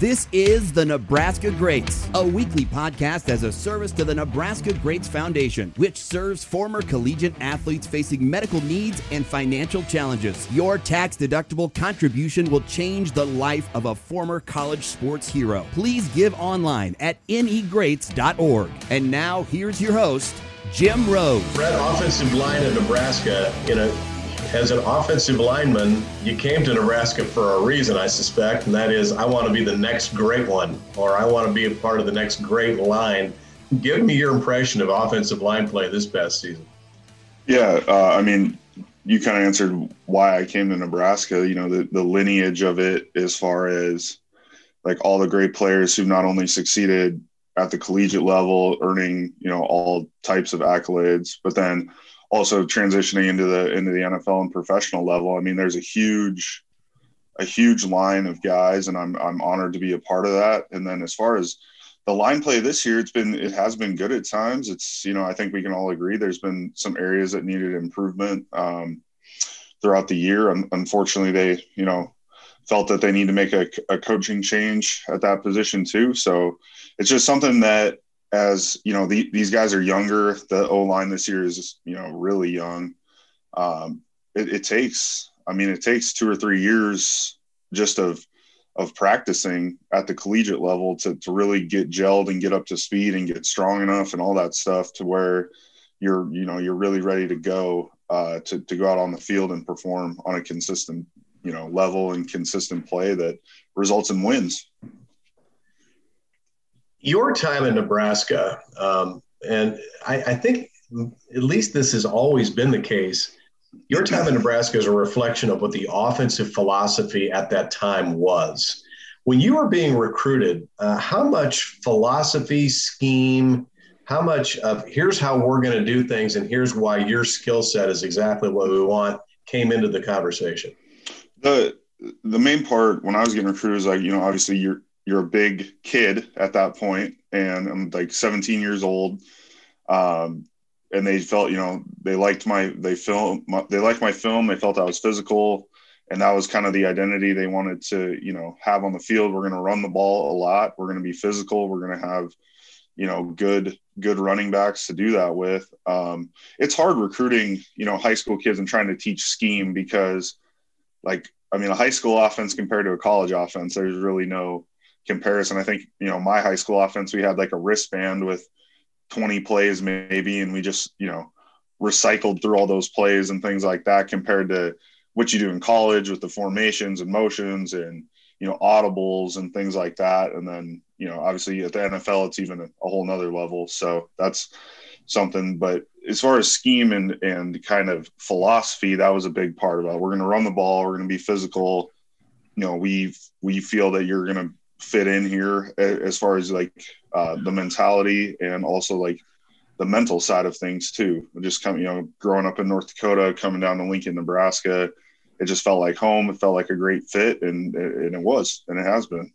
This is the Nebraska Greats, a weekly podcast as a service to the Nebraska Greats Foundation, which serves former collegiate athletes facing medical needs and financial challenges. Your tax deductible contribution will change the life of a former college sports hero. Please give online at negreats.org. And now, here's your host, Jim Rose. Brett, offensive line in Nebraska, you know, as an offensive lineman, you came to Nebraska for a reason, I suspect, and that is I want to be the next great one, or I want to be a part of the next great line. Give me your impression of offensive line play this past season. Yeah, uh, I mean, you kind of answered why I came to Nebraska. You know, the, the lineage of it, as far as like all the great players who've not only succeeded at the collegiate level, earning you know all types of accolades, but then also transitioning into the into the NFL and professional level. I mean, there's a huge a huge line of guys, and I'm I'm honored to be a part of that. And then as far as the line play this year, it's been it has been good at times. It's you know I think we can all agree there's been some areas that needed improvement um, throughout the year. unfortunately, they you know felt that they need to make a, a coaching change at that position too. So it's just something that as you know, the, these guys are younger. The O line this year is you know really young. Um, it, it, takes, I mean, it takes two or three years just of of practicing at the collegiate level to to really get gelled and get up to speed and get strong enough and all that stuff to where you're you know you're really ready to go uh, to to go out on the field and perform on a consistent you know level and consistent play that results in wins your time in Nebraska, um, and I, I, think at least this has always been the case. Your time in Nebraska is a reflection of what the offensive philosophy at that time was. When you were being recruited, uh, how much philosophy, scheme, how much of here's how we're going to do things and here's why your skill set is exactly what we want came into the conversation? The the main part when I was getting recruited was like, you know, obviously you're you're a big kid at that point, and I'm like 17 years old. Um, and they felt, you know, they liked my, they film, my, they liked my film. They felt I was physical, and that was kind of the identity they wanted to, you know, have on the field. We're going to run the ball a lot. We're going to be physical. We're going to have, you know, good, good running backs to do that with. Um, it's hard recruiting, you know, high school kids and trying to teach scheme because, like, I mean, a high school offense compared to a college offense, there's really no comparison. I think, you know, my high school offense, we had like a wristband with 20 plays maybe, and we just, you know, recycled through all those plays and things like that compared to what you do in college with the formations and motions and, you know, audibles and things like that. And then, you know, obviously at the NFL, it's even a, a whole nother level. So that's something, but as far as scheme and, and kind of philosophy, that was a big part of it. We're going to run the ball. We're going to be physical. You know, we we feel that you're going to fit in here as far as like uh, the mentality and also like the mental side of things too. Just coming, you know, growing up in North Dakota, coming down to Lincoln, Nebraska, it just felt like home. It felt like a great fit, and and it was, and it has been.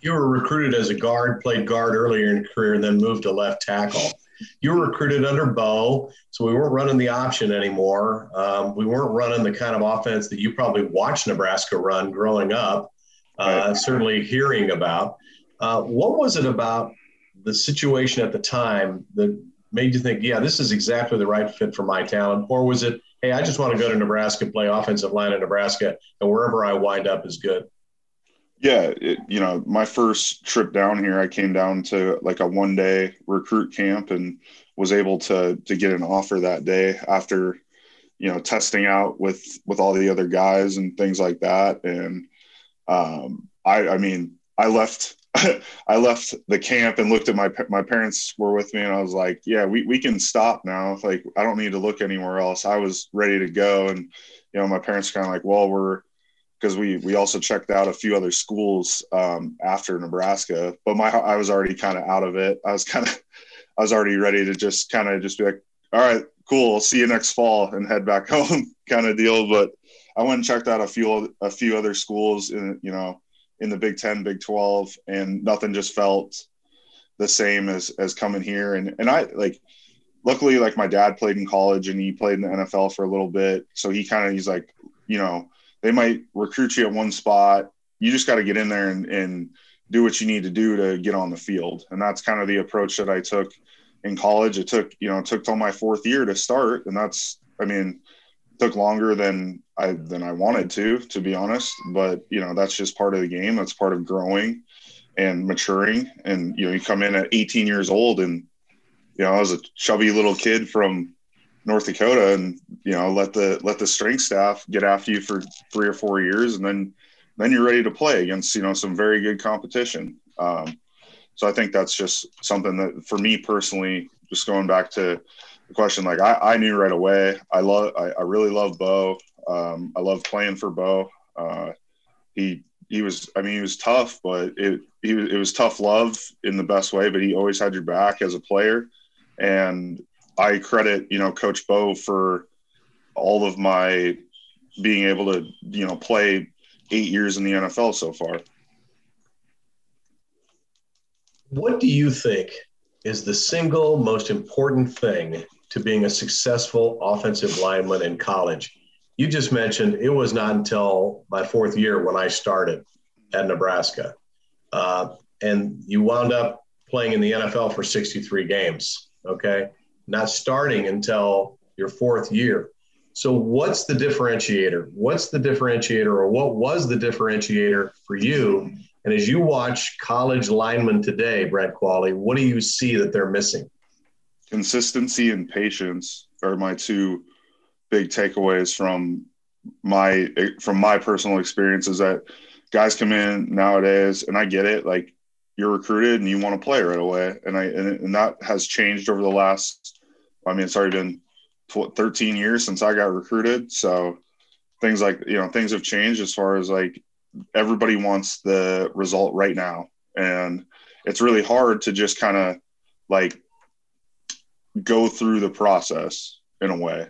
You were recruited as a guard, played guard earlier in career, and then moved to left tackle. You were recruited under Bo, so we weren't running the option anymore. Um, we weren't running the kind of offense that you probably watched Nebraska run growing up uh, certainly hearing about. Uh, what was it about the situation at the time that made you think, yeah, this is exactly the right fit for my talent? Or was it, hey, I just want to go to Nebraska, play offensive line in Nebraska, and wherever I wind up is good? Yeah, it, you know, my first trip down here, I came down to like a one day recruit camp and was able to to get an offer that day after, you know, testing out with with all the other guys and things like that. And um, I, I mean, I left, I left the camp and looked at my, my parents were with me and I was like, yeah, we, we can stop now. Like, I don't need to look anywhere else. I was ready to go. And, you know, my parents kind of like, well, we're, because we we also checked out a few other schools um, after Nebraska, but my I was already kind of out of it. I was kind of I was already ready to just kind of just be like, all right, cool, I'll see you next fall and head back home, kind of deal. But I went and checked out a few a few other schools in you know in the Big Ten, Big Twelve, and nothing just felt the same as as coming here. And and I like luckily like my dad played in college and he played in the NFL for a little bit, so he kind of he's like you know they might recruit you at one spot. You just got to get in there and, and do what you need to do to get on the field. And that's kind of the approach that I took in college. It took, you know, it took till my fourth year to start. And that's, I mean, took longer than I than I wanted to, to be honest. But you know, that's just part of the game. That's part of growing and maturing. And you know, you come in at 18 years old, and you know, I was a chubby little kid from North Dakota, and you know, let the let the strength staff get after you for three or four years, and then then you're ready to play against you know some very good competition. Um, so I think that's just something that for me personally, just going back to question, like I, I knew right away. I love, I, I really love Bo. Um, I love playing for Bo. Uh, he he was, I mean, he was tough, but it he it was tough love in the best way. But he always had your back as a player, and I credit you know Coach Bo for all of my being able to you know play eight years in the NFL so far. What do you think is the single most important thing to being a successful offensive lineman in college? You just mentioned it was not until my fourth year when I started at Nebraska. Uh, and you wound up playing in the NFL for 63 games, okay? Not starting until your fourth year. So, what's the differentiator? What's the differentiator, or what was the differentiator for you? And as you watch college linemen today, Brent Qvale, what do you see that they're missing? Consistency and patience are my two big takeaways from my from my personal experiences that guys come in nowadays and I get it like you're recruited and you want to play right away and I and, and that has changed over the last I mean it's already been 13 years since I got recruited. So things like, you know, things have changed as far as like everybody wants the result right now. And it's really hard to just kind of like go through the process in a way.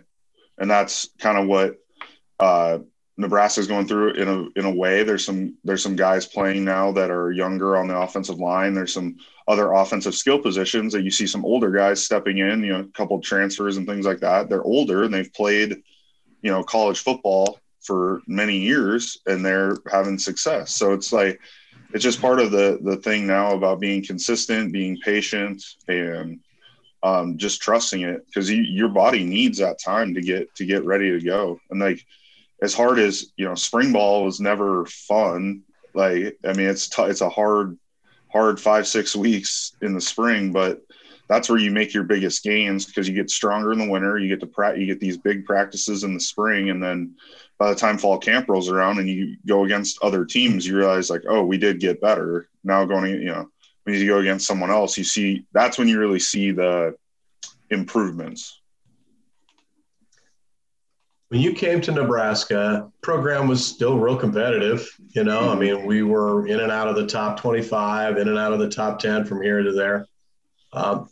And that's kind of what uh, Nebraska's going through in a in a way. There's some there's some guys playing now that are younger on the offensive line. There's some other offensive skill positions that you see some older guys stepping in, you know, a couple transfers and things like that. They're older and they've played, you know, college football for many years and they're having success. So it's like it's just part of the the thing now about being consistent, being patient, and um, just trusting it because you, your body needs that time to get to get ready to go. And like as hard as you know, spring ball was never fun. Like I mean, it's t- it's a hard hard five six weeks in the spring but that's where you make your biggest gains because you get stronger in the winter you get to pra- you get these big practices in the spring and then by the time fall camp rolls around and you go against other teams you realize like oh we did get better now going you know when you go against someone else you see that's when you really see the improvements when you came to Nebraska, program was still real competitive. You know. I mean, we were in and out of the top 25, in and out of the top 10 from here to there. Um,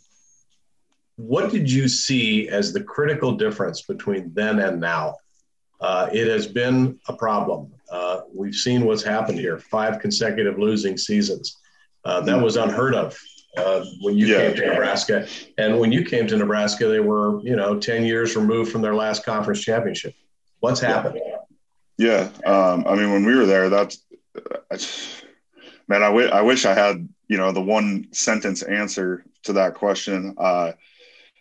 what did you see as the critical difference between then and now? Uh, it has been a problem. Uh, we've seen what's happened here five consecutive losing seasons. Uh, that was unheard of uh, when you yeah. came to Nebraska. And when you came to Nebraska, they were, you know, 10 years removed from their last conference championship. What's happened? Yeah. Um, I mean, when we were there, that's, man, I, w- I wish I had, you know, the one sentence answer to that question. Uh,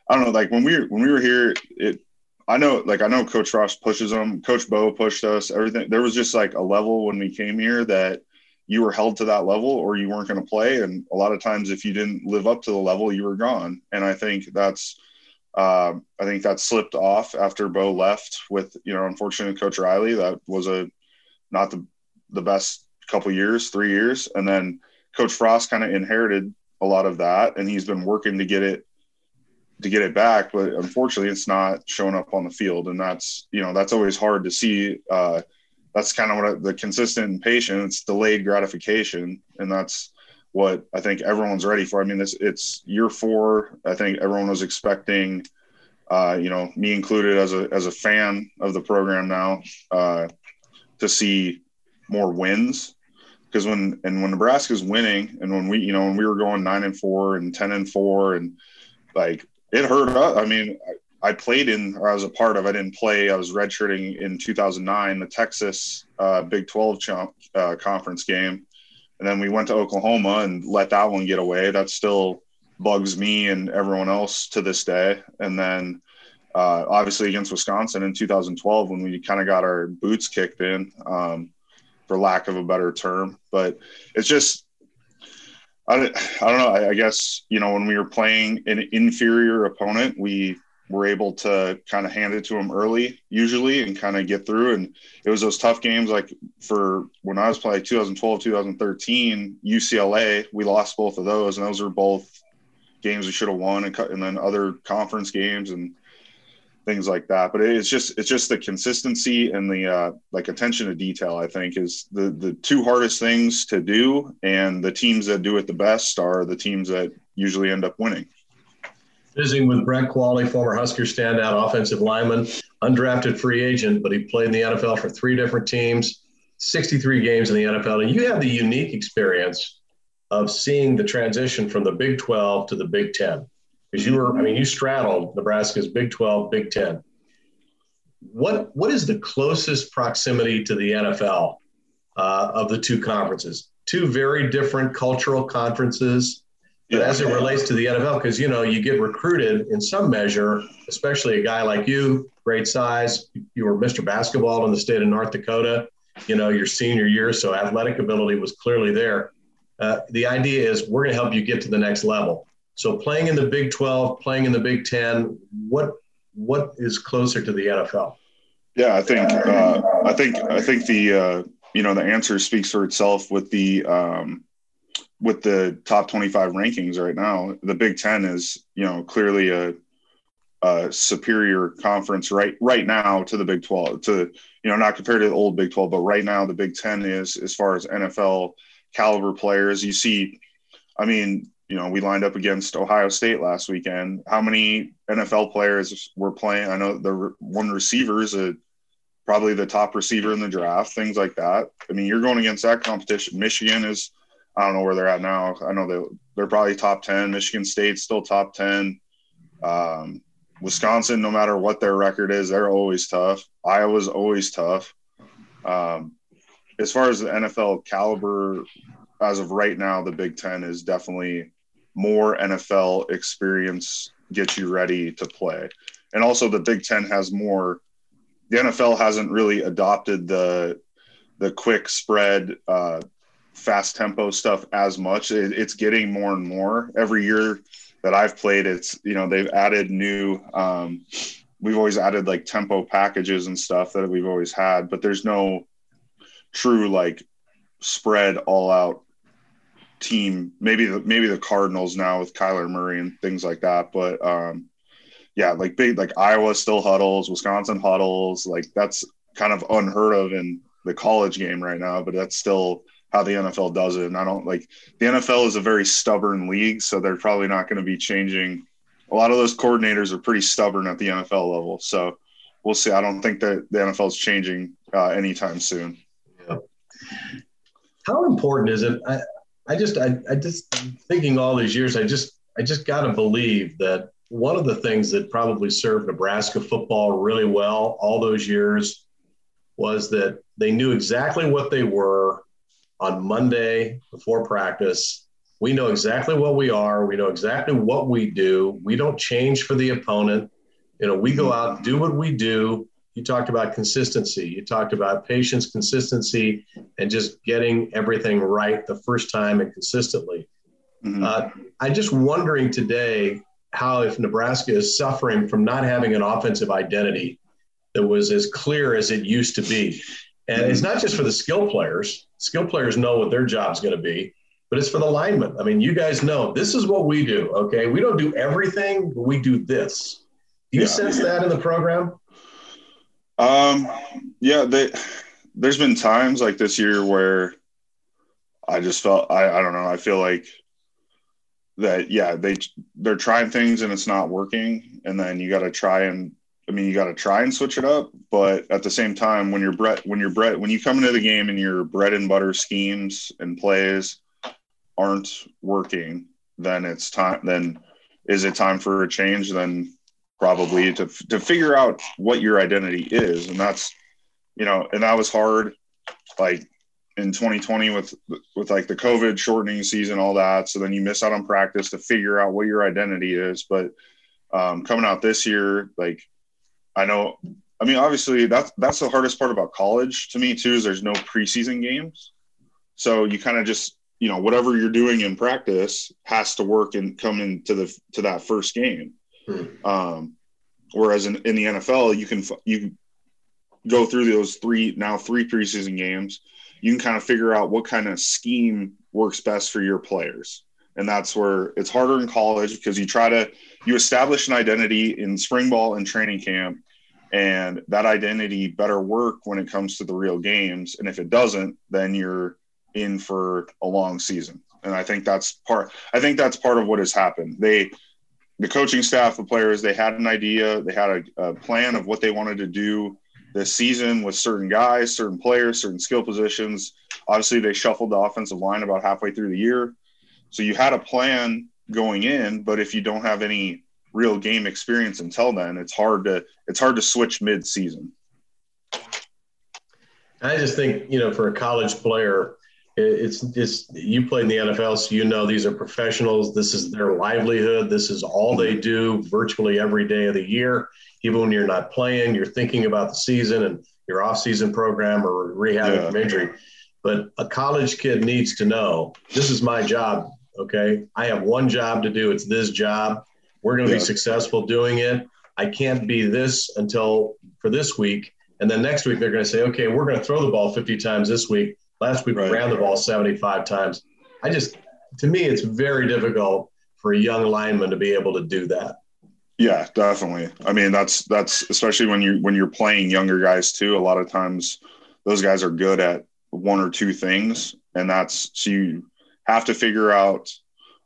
I don't know, like when we were, when we were here, it, I know, like, I know Coach Frost pushes them. Coach Bo pushed us. Everything. There was just like a level when we came here that you were held to that level or you weren't going to play. And a lot of times, if you didn't live up to the level, you were gone. And I think that's, uh, I think that slipped off after Bo left with, you know, unfortunately, Coach Riley. That was a not the, the best couple years, three years. And then Coach Frost kind of inherited a lot of that. And he's been working to get it to get it back but unfortunately it's not showing up on the field and that's you know that's always hard to see uh, that's kind of what I, the consistent patience, delayed gratification, and that's what I think everyone's ready for. I mean, this it's year four. I think everyone was expecting, uh, you know, me included as a as a fan of the program now, uh, to see more wins. Because when and when Nebraska's winning, and when we you know when we were going nine and four and ten and four, and like it hurt us. I mean, I played in, or I was a part of. I didn't play. I was redshirting in 2009, the Texas uh, Big 12 uh, conference game, and then we went to Oklahoma and let that one get away. That still bugs me and everyone else to this day. And then uh, obviously against Wisconsin in 2012 when we kind of got our boots kicked in, um, for lack of a better term. But it's just I, I don't know. I, I guess you know when we were playing an inferior opponent, we were able to kind of hand it to them early usually and kind of get through. And it was those tough games like for when i was playing 2012 2013 ucla we lost both of those. And those were both games we should have won and, and then other conference games and things like that. But it's just it's just the consistency and the uh, like attention to detail i think is the the two hardest things to do. And the teams that do it the best are the teams that usually end up winning Visiting with Brett Qvale, former Husker standout offensive lineman, undrafted free agent, but he played in the NFL for three different teams, 63 games in the NFL. And you have the unique experience of seeing the transition from the Big 12 to the Big 10. Because you were, I mean, you straddled Nebraska's Big 12, Big 10. What, what is the closest proximity to the NFL uh, of the two conferences? Two very different cultural conferences but as it relates to the NFL, because you know you get recruited in some measure, especially a guy like you, great size. You were Mr. Basketball in the state of North Dakota. You know your senior year, so athletic ability was clearly there. Uh, the idea is we're going to help you get to the next level. So playing in the Big 12, playing in the Big 10, what what is closer to the NFL? Yeah, I think uh, I think I think the uh, you know the answer speaks for itself with the um, with the top 25 rankings right now, the Big Ten is, you know, clearly a, a, superior conference right right now to the Big 12. To you know, not compared to the old Big 12, but right now the Big Ten is as far as NFL caliber players. You see, I mean, you know, we lined up against Ohio State last weekend. How many NFL players were playing? I know the one receiver is a probably the top receiver in the draft, things like that. I mean, you're going against that competition. Michigan is I don't know where they're at now. I know they they're probably top ten. Michigan State's still top ten. Um, Wisconsin, no matter what their record is, they're always tough. Iowa's always tough. Um, as far as the NFL caliber, as of right now, the Big Ten is definitely more NFL experience gets you ready to play, and also the Big Ten has more. The NFL hasn't really adopted the the quick spread uh, fast tempo stuff as much. It, it's getting more and more every year that I've played. It's you know they've added new. Um, we've always added like tempo packages and stuff that we've always had, but there's no true like spread all out team. Maybe the maybe the Cardinals now with Kyler Murray and things like that, but um, yeah, like big like Iowa still huddles, Wisconsin huddles, like that's kind of unheard of in the college game right now, but that's still how the NFL does it. And I don't like the NFL is a very stubborn league, so they're probably not going to be changing. A lot of those coordinators are pretty stubborn at the NFL level, so we'll see. I don't think that the NFL is changing uh, anytime soon. Yeah. How important is it? I, I just, I, I just thinking all these years, I just, I just got to believe that one of the things that probably served Nebraska football really well all those years was that they knew exactly what they were on Monday before practice. We know exactly what we are. We know exactly what we do. We don't change for the opponent. You know, we go out, do what we do. You talked about consistency. You talked about patience, consistency, and just getting everything right the first time and consistently. Mm-hmm. Uh, I'm just wondering today how, if Nebraska is suffering from not having an offensive identity that was as clear as it used to be. And it's not just for the skill players. Skill players know what their job's going to be, but it's for the linemen. I mean, you guys know this is what we do. Okay. We don't do everything, but we do this. Do you yeah. sense that in the program? Um, yeah, they, there's been times like this year where I just felt, I, I don't know. I feel like that, yeah, they, they're trying things and it's not working. And then you got to try and I mean, you got to try and switch it up, but at the same time, when you're Brett, when you're Brett, when you come into the game and your bread and butter schemes and plays aren't working, then it's time. Then is it time for a change? Then probably to to figure out what your identity is, and that's you know, and that was hard. Like in 2020 with with like the COVID shortening season, all that. So then you miss out on practice to figure out what your identity is. But um, coming out this year, like I know, I mean, obviously that's that's the hardest part about college to me too. Is there's no preseason games, so you kind of just you know whatever you're doing in practice has to work and come into the to that first game. Hmm. Um, whereas in, in the NFL, you can you go through those three now three preseason games you can kind of figure out what kind of scheme works best for your players. And that's where it's harder in college because you try to you establish an identity in spring ball and training camp and that identity better work when it comes to the real games and if it doesn't then you're in for a long season and i think that's part i think that's part of what has happened they the coaching staff the players they had an idea they had a, a plan of what they wanted to do this season with certain guys, certain players, certain skill positions. Obviously, they shuffled the offensive line about halfway through the year. So you had a plan going in, but if you don't have any real game experience until then, it's hard to it's hard to switch mid season. I just think you know for a college player, it's just you play in the NFL, so you know these are professionals. This is their livelihood. This is all they do virtually every day of the year even when you're not playing, you're thinking about the season and your off-season program or rehabbing yeah. from injury. But a college kid needs to know this is my job. Okay, I have one job to do. It's this job. We're going to yeah. be successful doing it. I can't be this until for this week, and then next week they're going to say, okay, we're going to throw the ball 50 times this week. Last week right. we ran the ball 75 times. I just, to me, it's very difficult for a young lineman to be able to do that. Yeah, definitely. I mean, that's that's especially when you when you're playing younger guys too. A lot of times, those guys are good at one or two things, and that's so you have to figure out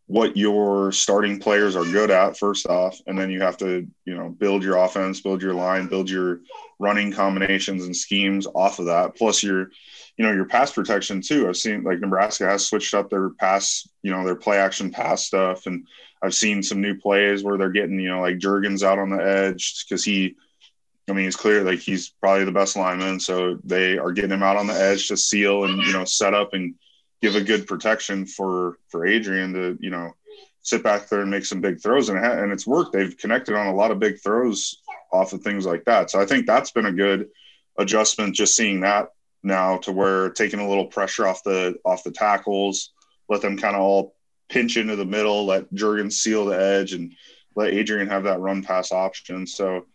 what your starting players are good at first off, and then you have to you know build your offense, build your line, build your running combinations and schemes off of that. Plus your you know your pass protection too. I've seen like Nebraska has switched up their pass, you know, their play action pass stuff and I've seen some new plays where they're getting, you know, like Jurgens out on the edge because he, I mean, he's clear like he's probably the best lineman. So they are getting him out on the edge to seal and, you know, set up and give a good protection for, for Adrian to, you know, sit back there and make some big throws. And, and it's worked. They've connected on a lot of big throws off of things like that. So I think that's been a good adjustment just seeing that now to where taking a little pressure off the, off the tackles, let them kind of all pinch into the middle, let Jurgen seal the edge, and let Adrian have that run pass option. So,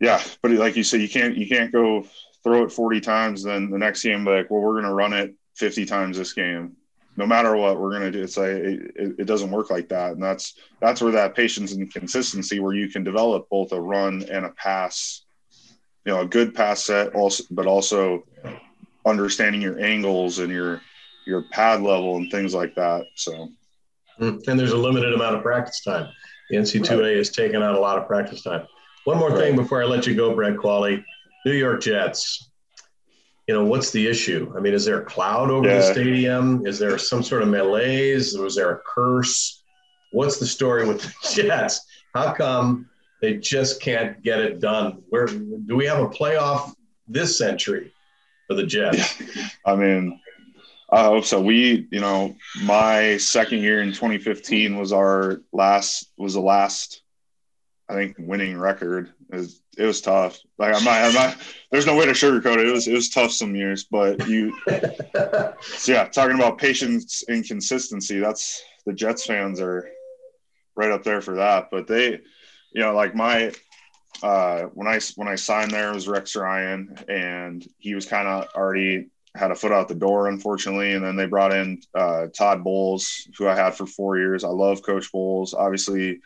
yeah, but like you said, you can't you can't go throw it 40 times, then the next game like, well, we're going to run it 50 times this game. No matter what we're going to do, it's like it, it, doesn't work like that, and that's that's where that patience and consistency, where you can develop both a run and a pass, you know, a good pass set, also, but also understanding your angles and your your pad level and things like that. So, mm, and there's a limited amount of practice time. The NCAA right. has taken out a lot of practice time. One more right. thing before I let you go, Brett Qvale. New York Jets. You know, what's the issue? I mean, is there a cloud over yeah. the stadium? Is there some sort of malaise? Was there a curse? What's the story with the Jets? How come they just can't get it done? Where do we have a playoff this century for the Jets? Yeah. I mean, I hope so. We, you know, my second year in 2015 was our last was the last, I think, winning record. Was, it was tough. Like I'm not, I'm not. There's no way to sugarcoat it. It was it was tough some years, but you. so yeah, talking about patience and consistency. That's the Jets fans are right up there for that. But they, you know, like my uh, when I when I signed there was Rex Ryan, and he was kind of already had a foot out the door, unfortunately. And then they brought in uh, Todd Bowles, who I had for four years. I love Coach Bowles. Obviously,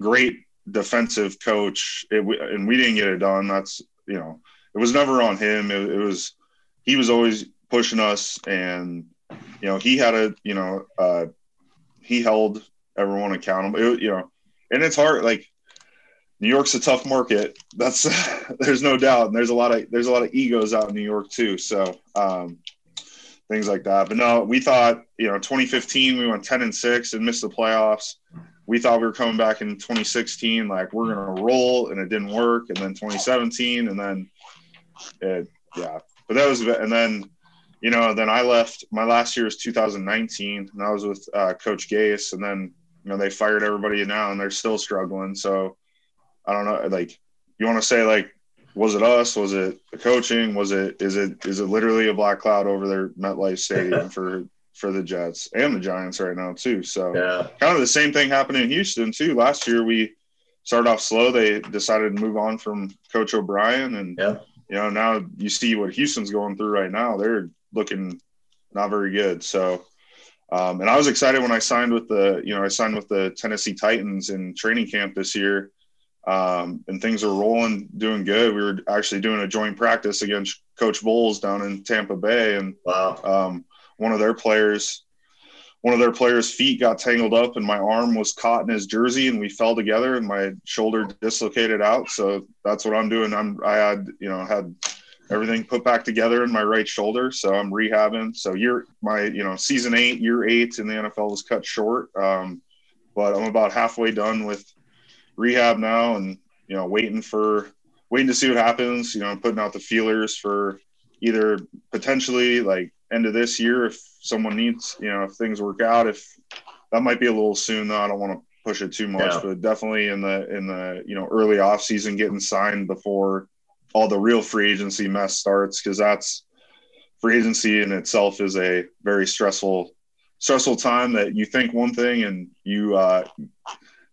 great defensive coach. It, and we didn't get it done. That's you know, it was never on him. It, it was he was always pushing us, and you know, he had a you know, uh, he held everyone accountable. It, you know, and it's hard. Like New York's a tough market. That's there's no doubt, and there's a lot of there's a lot of egos out in New York too. So um, things like that. But no, we thought you know 2015 we went 10 and six and missed the playoffs. We thought we were coming back in 2016 like we're gonna roll, and it didn't work. And then 2017, and then it, yeah. But that was and then you know, then I left. My last year was 2019, and I was with uh, Coach Gase, and then you know they fired everybody now, and they're still struggling. So I don't know. Like, you want to say like, was it us? Was it the coaching? Was it is it is it literally a black cloud over their MetLife Stadium for for the Jets and the Giants right now too? So yeah. kind of the same thing happened in Houston too. Last year we started off slow. They decided to move on from Coach O'Brien, and yeah. you know now you see what Houston's going through right now. They're looking not very good. So, um, and I was excited when I signed with the, you know, I signed with the Tennessee Titans in training camp this year, um, and things are rolling, doing good. We were actually doing a joint practice against Coach Bowles down in Tampa Bay, and wow. um, one of their players one of their players' feet got tangled up and my arm was caught in his jersey and we fell together and my shoulder dislocated out. So that's what I'm doing. I'm I had, you know, had everything put back together in my right shoulder. So I'm rehabbing. So year my, you know, season eight, year eight in the NFL was cut short. Um, but I'm about halfway done with rehab now and, you know, waiting for waiting to see what happens. You know, I'm putting out the feelers for either potentially like end of this year if someone needs, you know, if things work out. If that might be a little soon though, I don't want to push it too much, yeah. but definitely in the in the you know early off season getting signed before all the real free agency mess starts because that's free agency in itself is a very stressful stressful time that you think one thing and you uh,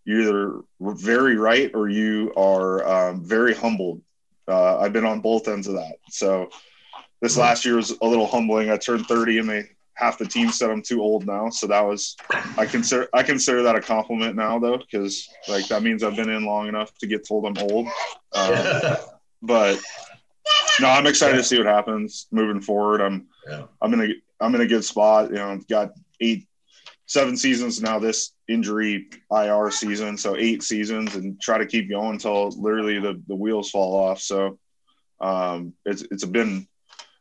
you're either very right or you are um, very humbled. Uh, I've been on both ends of that. So this mm-hmm. last year was a little humbling. I turned 30 and they half the team said I'm too old now. So that was I consider I consider that a compliment now though because like that means I've been in long enough to get told I'm old. Um, but no, I'm excited to see what happens moving forward. I'm yeah. I'm in a I'm in a good spot. You know, got eight seven seasons now this injury IR season, so eight seasons and try to keep going until literally the, the wheels fall off. So um, it's it's been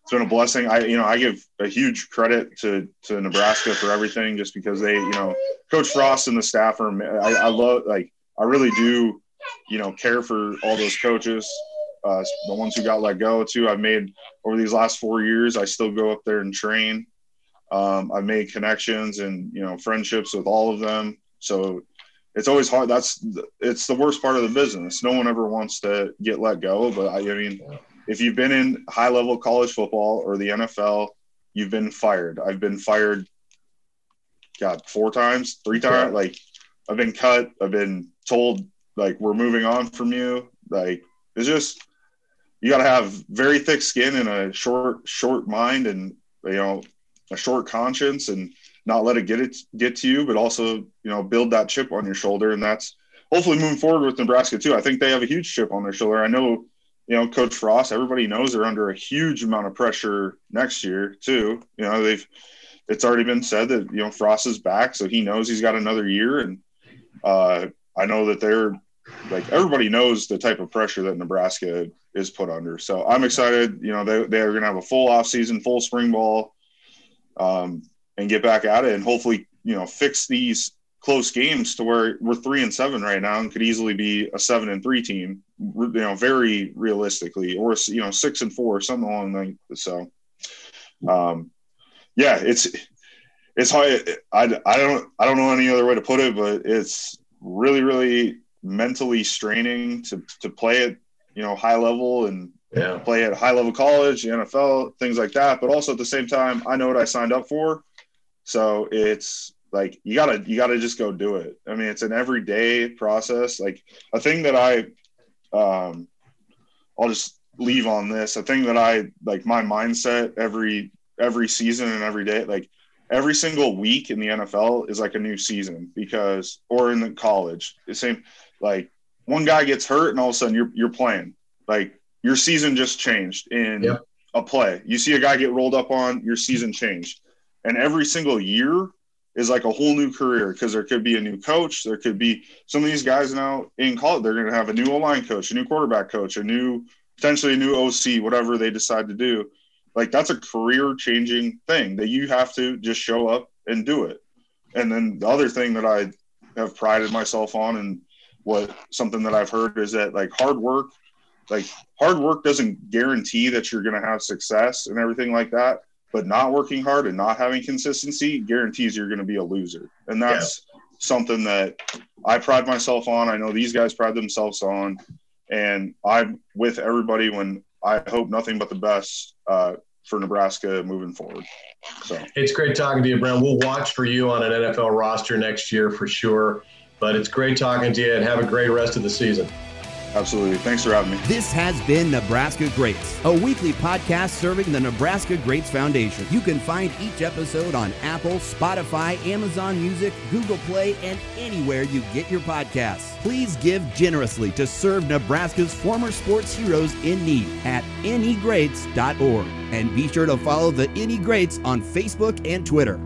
it's been a blessing. I you know I give a huge credit to to Nebraska for everything, just because they you know Coach Frost and the staff are. I, I love like I really do you know care for all those coaches, uh, the ones who got let go too. I've made over these last four years. I still go up there and train. Um, I've made connections and you know friendships with all of them. So it's always hard. That's it's the worst part of the business. No one ever wants to get let go, but I, I mean if you've been in high level college football or the NFL, you've been fired. I've been fired, God, four times, three times. Yeah. Like, I've been cut. I've been told, like, we're moving on from you. Like, it's just, you got to have very thick skin and a short, short mind and, you know, a short conscience and not let it get it get to you, but also, you know, build that chip on your shoulder. And that's hopefully moving forward with Nebraska too. I think they have a huge chip on their shoulder. I know you know, Coach Frost, everybody knows they're under a huge amount of pressure next year too. You know, they've it's already been said that you know Frost is back, so he knows he's got another year, and uh, I know that they're like everybody knows the type of pressure that Nebraska is put under. So I'm excited. You know, they they're going to have a full off season, full spring ball, um, and get back at it, and hopefully you know fix these close games to where we're three and seven right now and could easily be a seven and three team, you know, very realistically, or you know, six and four, something along that. So, um, yeah, it's it's hard. I, I don't I don't know any other way to put it, but it's really really mentally straining to to play at you know high level and yeah. play at high level college, NFL, things like that. But also at the same time, I know what I signed up for, so it's like you gotta you gotta just go do it. I mean it's an everyday process. Like a thing that i um i'll just leave on this. A thing that i like my mindset every every season and every day like every single week in the nfl is like a new season because or in the college the same like one guy gets hurt and all of a sudden you're you're playing. Like your season just changed in yep. a play. You see a guy get rolled up on your season changed. And every single year is like a whole new career because there could be a new coach. There could be some of these guys now in college. They're going to have a new line coach, a new quarterback coach, a new potentially a new OC, whatever they decide to do. Like that's a career changing thing that you have to just show up and do it. And then the other thing that I have prided myself on and what something that I've heard is that like hard work, like hard work doesn't guarantee that you're going to have success and everything like that but not working hard and not having consistency guarantees you're going to be a loser. And that's yeah. something that I pride myself on. I know these guys pride themselves on. And I'm with everybody when I hope nothing but the best uh, for Nebraska moving forward. So it's great talking to you, Brent. We'll watch for you on an NFL roster next year for sure. But it's great talking to you and have a great rest of the season. Absolutely. Thanks for having me. This has been Nebraska Greats, a weekly podcast serving the Nebraska Greats Foundation. You can find each episode on Apple, Spotify, Amazon Music, Google Play, and anywhere you get your podcasts. Please give generously to serve Nebraska's former sports heroes in need at negreats.org. And be sure to follow the NE Greats on Facebook and Twitter.